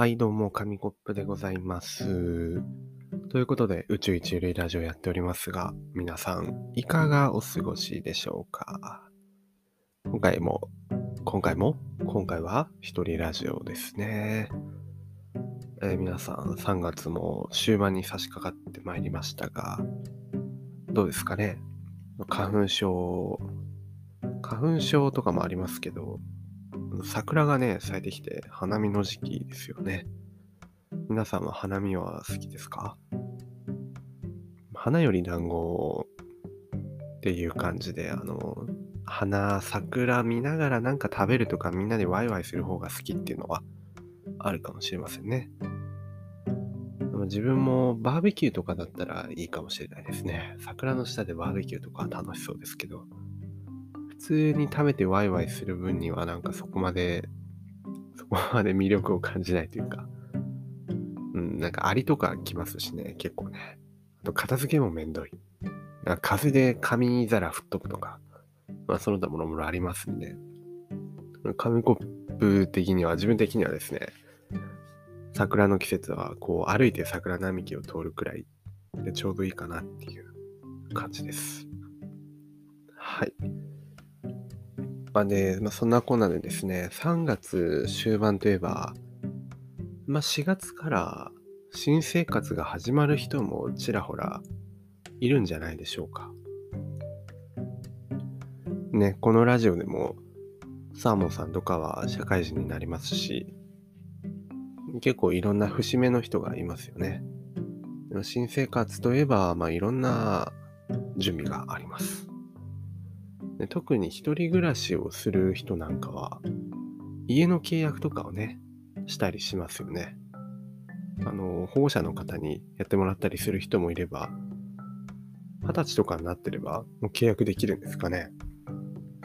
はい、どうも、紙コップでございます。ということで、宇宙一ゆるいラジオやっておりますが、皆さん、いかがお過ごしでしょうか？今回も、今回も、今回は一人ラジオですね。えー皆さん、3月も終盤に差し掛かってまいりましたが、どうですかね？花粉症、花粉症とかもありますけど、桜がね、咲いてきて花見の時期ですよね。皆さんは花見は好きですか？花より団子っていう感じで、あの、花、桜見ながらなんか食べるとかみんなでワイワイする方が好きっていうのはあるかもしれませんね。自分もバーベキューとかだったらいいかもしれないですね。桜の下でバーベキューとかは楽しそうですけど。普通に食べてワイワイする分にはなんかそこまで、そこまで魅力を感じないというか、うん、なんかアリとか来ますしね、結構ね。あと片付けもめんどい。なんか風で紙皿吹っ飛ぶとか、まあその他もろもろありますんで、紙コップ的には、自分的にはですね、桜の季節はこう歩いて桜並木を通るくらいでちょうどいいかなっていう感じです。はい。まあで、まあ、そんなこんなでですね、3月終盤といえば、まあ4月から新生活が始まる人もちらほらいるんじゃないでしょうか。ね、このラジオでもサーモンさんとかは社会人になりますし、結構いろんな節目の人がいますよね。新生活といえば、まあいろんな準備があります。で特に一人暮らしをする人なんかは、家の契約とかをね、したりしますよね。あの、保護者の方にやってもらったりする人もいれば、二十歳とかになってれば、もう契約できるんですかね。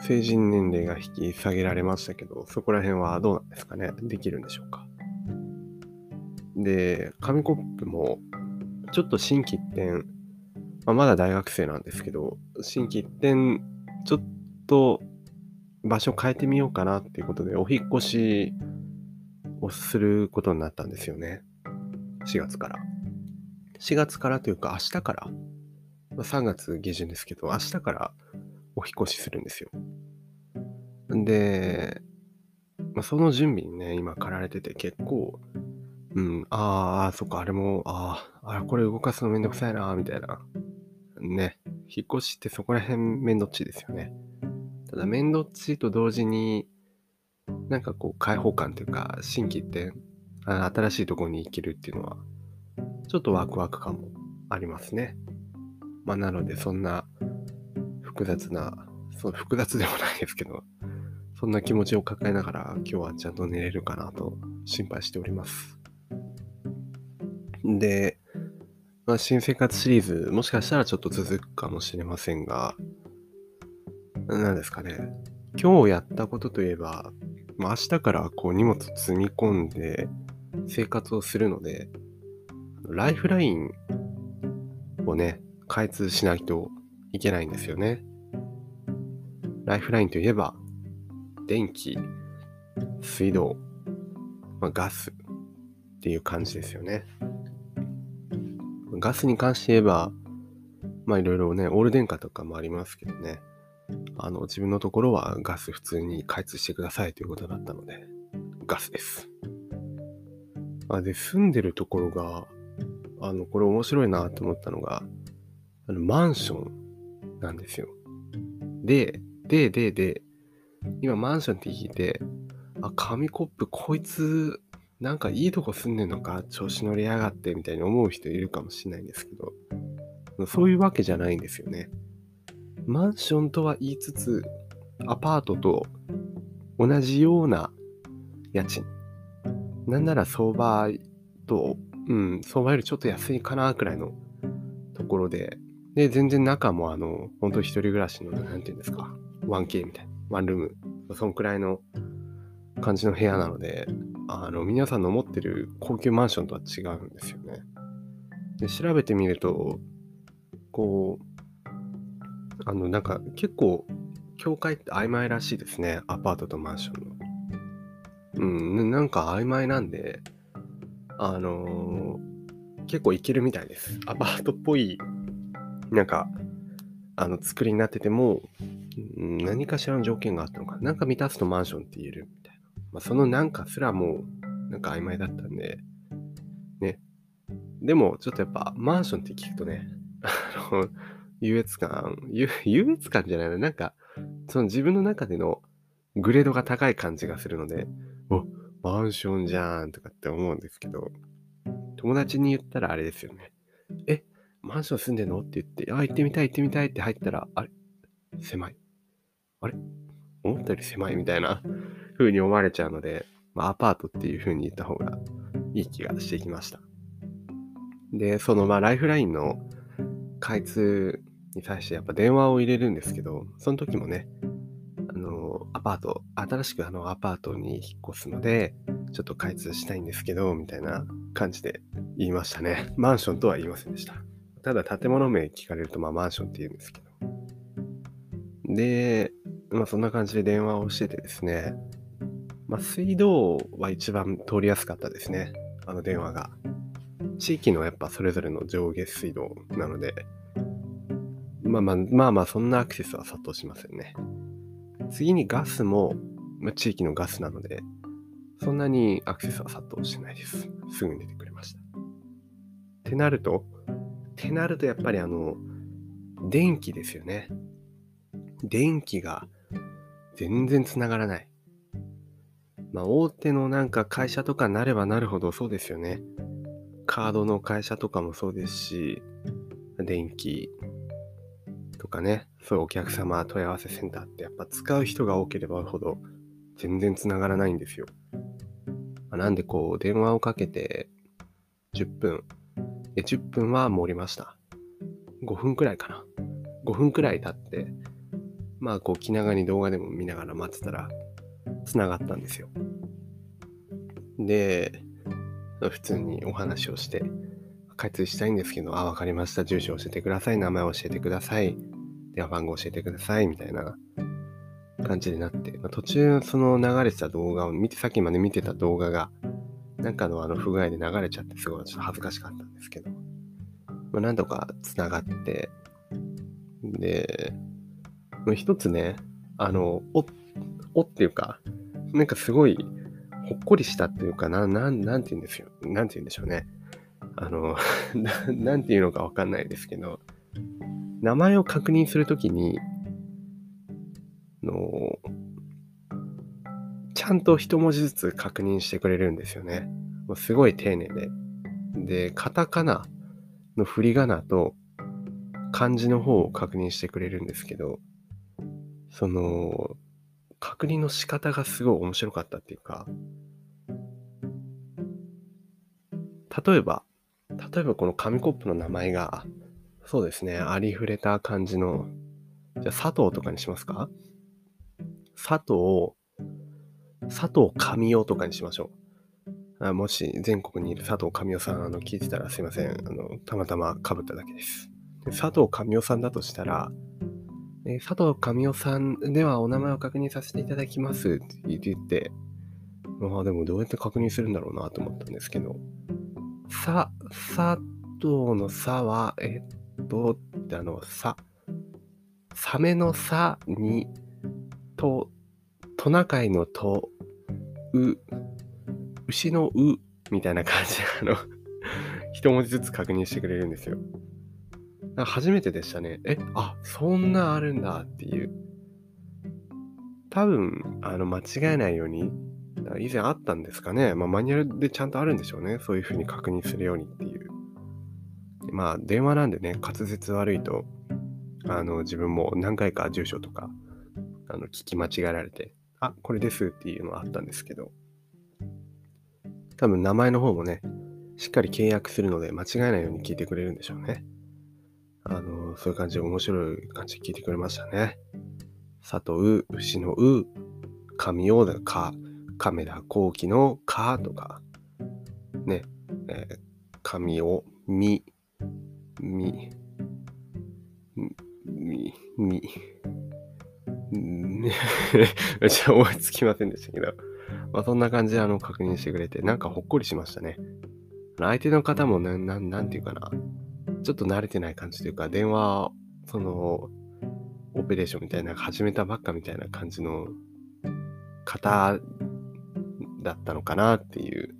成人年齢が引き下げられましたけど、そこら辺はどうなんですかね。できるんでしょうか。で、紙コップも、ちょっと心機一転、まあ、まだ大学生なんですけど、心機一転、ちょっと場所変えてみようかなっていうことで、お引越しをすることになったんですよね。4月から。4月からというか、明日から、ま、3月下旬ですけど、明日からお引越しするんですよ。で、まあ、その準備にね、今駆られてて結構、うん、ああ、そっか、あれも、ああ、これ動かすのめんどくさいな、みたいな。ね、引っ越しってそこら辺めんどっちですよね。ただ、めんどっちと同時に、なんかこう、開放感というか、新規って、あ新しいところに行けるっていうのは、ちょっとワクワク感もありますね。まあ、なので、そんな複雑な、そう複雑でもないですけど、そんな気持ちを抱えながら今日はちゃんと寝れるかなと心配しております。で、まあ、新生活シリーズ、もしかしたらちょっと続くかもしれませんが、何ですかね。今日やったことといえば、まあ、明日からこう荷物積み込んで生活をするので、ライフラインをね、開通しないといけないんですよね。ライフラインといえば、電気、水道、まあ、ガスっていう感じですよね。ガスに関して言えば、まあいろいろね、オール電化とかもありますけどね。あの、自分のところはガス普通に開通してくださいということだったので、ガスです。あで、住んでるところが、あの、これ面白いなと思ったのが、あの、マンションなんですよ。で、で、で、で、今マンションって聞いて、あ、紙コップこいつ、なんかいいとこ住んでんのか？調子乗りやがってみたいに思う人いるかもしれないんですけど、そういうわけじゃないんですよね。マンションとは言いつつ、アパートと同じような家賃。なんなら相場と、うん、相場よりちょっと安いかなくらいのところで、で、全然中もあの、本当一人暮らしの、なんていうんですか、1K みたいな、ワンルーム、そんくらいの感じの部屋なので、あの、皆さんの持ってる高級マンションとは違うんですよね。で、調べてみると、こう、あの、なんか結構、境界って曖昧らしいですね。アパートとマンションの。うん、なんか曖昧なんで、あのー、結構いけるみたいです。アパートっぽい、なんか、あの、作りになってても、何かしらの条件があったのか。なんか満たすとマンションって言えるみたい。まあ、そのなんかすらもう、なんか曖昧だったんで、ね。でも、ちょっとやっぱ、マンションって聞くとね、あの、優越感、優越感じゃないの、なんか、その自分の中でのグレードが高い感じがするので、お、マンションじゃんとかって思うんですけど、友達に言ったらあれですよね。え、マンション住んでんの？って言って、あ、行ってみたい行ってみたいって入ったら、あれ？狭い。あれ？思ったより狭いみたいな風に思われちゃうので、まあ、アパートっていう風に言った方がいい気がしてきました。で、そのまあライフラインの開通に対してやっぱ電話を入れるんですけど、その時もね、あの、アパート、新しくあのアパートに引っ越すので、ちょっと開通したいんですけど、みたいな感じで言いましたね。マンションとは言いませんでした。ただ建物名聞かれるとまあマンションって言うんですけど。で、まあそんな感じで電話をしててですね、まあ水道は一番通りやすかったですね。あの電話が。地域のやっぱそれぞれの上下水道なので、まあまあまあまあそんなアクセスは殺到しませんね。次にガスも、まあ、地域のガスなので、そんなにアクセスは殺到してないです。すぐに出てくれました。ってなると、ってなるとやっぱりあの、電気ですよね。電気が全然つながらない。まあ大手のなんか会社とかなればなるほどそうですよね。カードの会社とかもそうですし、電気とかね、そういうお客様問い合わせセンターってやっぱ使う人が多ければほど全然つながらないんですよ。まあ、なんでこう電話をかけて10分、え10分は盛りました。5分くらいかな。5分くらい経って、まあこう気長に動画でも見ながら待ってたらつながったんですよ。で、普通にお話をして、開通したいんですけど、あ、わかりました。住所教えてください。名前教えてください。電話番号教えてください。みたいな感じになって、まあ、途中その流れてた動画を見て、さっきまで見てた動画が、なんかのあの不具合で流れちゃって、すごいちょっと恥ずかしかったんですけど、まあ、なんとか繋がって、で、一つね、あの、お、おっていうか、なんかすごい、ほっこりしたっていうかな、なん、なんて言うんですよ。なんて言うんでしょうね。あの、なんて言うのかわかんないですけど、名前を確認するときに、の、ちゃんと一文字ずつ確認してくれるんですよね。もうすごい丁寧で。で、カタカナの振り仮名と漢字の方を確認してくれるんですけど、その、確認の仕方がすごい面白かったっていうか、例えば、例えばこの紙コップの名前が、そうですね、ありふれた感じの、じゃあ佐藤とかにしますか？佐藤、佐藤神代とかにしましょう。あもし全国にいる佐藤神代さん、あの、聞いてたらすいません。あの、たまたま被っただけです。で佐藤神代さんだとしたら、え佐藤神代さんではお名前を確認させていただきますって言って、まあでもどうやって確認するんだろうなと思ったんですけど、さ、佐藤のさは、えっと、ってあの、さ、サメのさに、と、トナカイのと、う、牛のう、みたいな感じで、あの一文字ずつ確認してくれるんですよ。初めてでしたね。え、あ、そんなあるんだっていう。多分、あの、間違えないように、以前あったんですかね。まあ、マニュアルでちゃんとあるんでしょうね。そういうふうに確認するようにっていう。まあ、電話なんでね、滑舌悪いと、あの、自分も何回か住所とか、あの、聞き間違えられて、あ、これですっていうのはあったんですけど、多分名前の方もね、しっかり契約するので間違えないように聞いてくれるんでしょうね。あの、そういう感じで面白い感じで聞いてくれましたね。佐藤、牛のう、神尾だか、亀田後期のかとか、ね、えー、神尾、み、み、み、み、めっちゃ思いつきませんでしたけど、まあ、そんな感じであの確認してくれて、なんかほっこりしましたね。相手の方もな、ななんていうかな、ちょっと慣れてない感じというか、電話、その、オペレーションみたいな、始めたばっかみたいな感じの方だったのかなっていう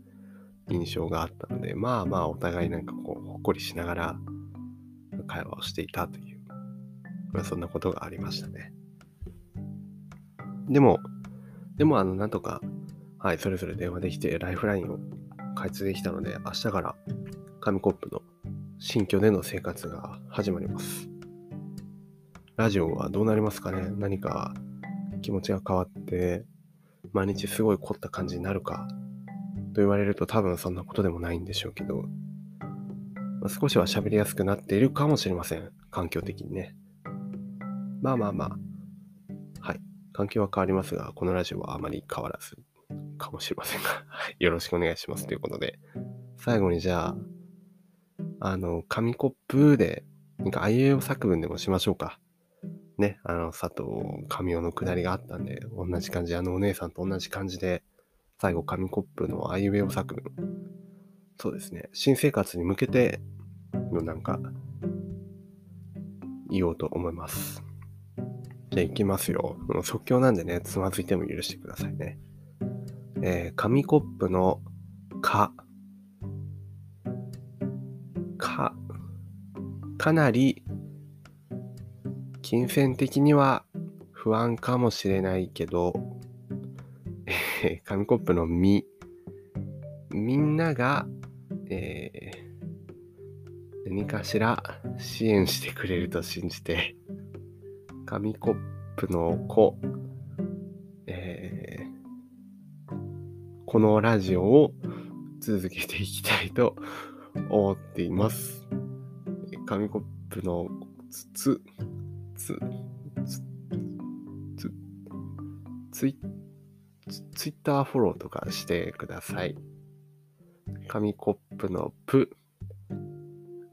印象があったので、まあまあお互いなんかこう、ほっこりしながら会話をしていたという、まあそんなことがありましたね。でも、でもあの、なんとか、はい、それぞれ電話できて、ライフラインを開通できたので、明日から紙コップの新居での生活が始まります。ラジオはどうなりますかね？何か気持ちが変わって、毎日すごい凝った感じになるかと言われると多分そんなことでもないんでしょうけど、まあ、少しは喋りやすくなっているかもしれません。環境的にね。まあまあまあ。はい。環境は変わりますが、このラジオはあまり変わらずかもしれませんが、よろしくお願いします。ということで、最後にじゃあ、あの、紙コップで、なんか IA 作文でもしましょうか。ね、あの、佐藤神代のくだりがあったんで、同じ感じ、あのお姉さんと同じ感じで、最後、紙コップのアイウェイ作文。そうですね、新生活に向けてのなんか、言おうと思います。じゃあ行きますよ。即興なんでね、つまずいても許してくださいね。えー、紙コップのか、か、かなり金銭的には不安かもしれないけど、えー、紙コップのみ、みんなが、えー、何かしら支援してくれると信じて、紙コップの子、えー、このラジオを続けていきたいと思っています。紙コップのつつ、ツ、ツ、ツ、ツイツイッターフォローとかしてください。紙コップのプ、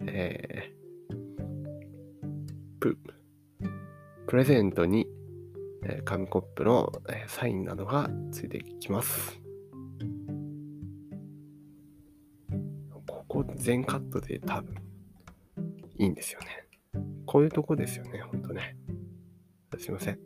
えー、プ、プレゼントに、えー、紙コップの、えー、サインなどがついてきます。ここ全カットで多分いいんですよね。こういうとこですよね、ほんとね。すいません。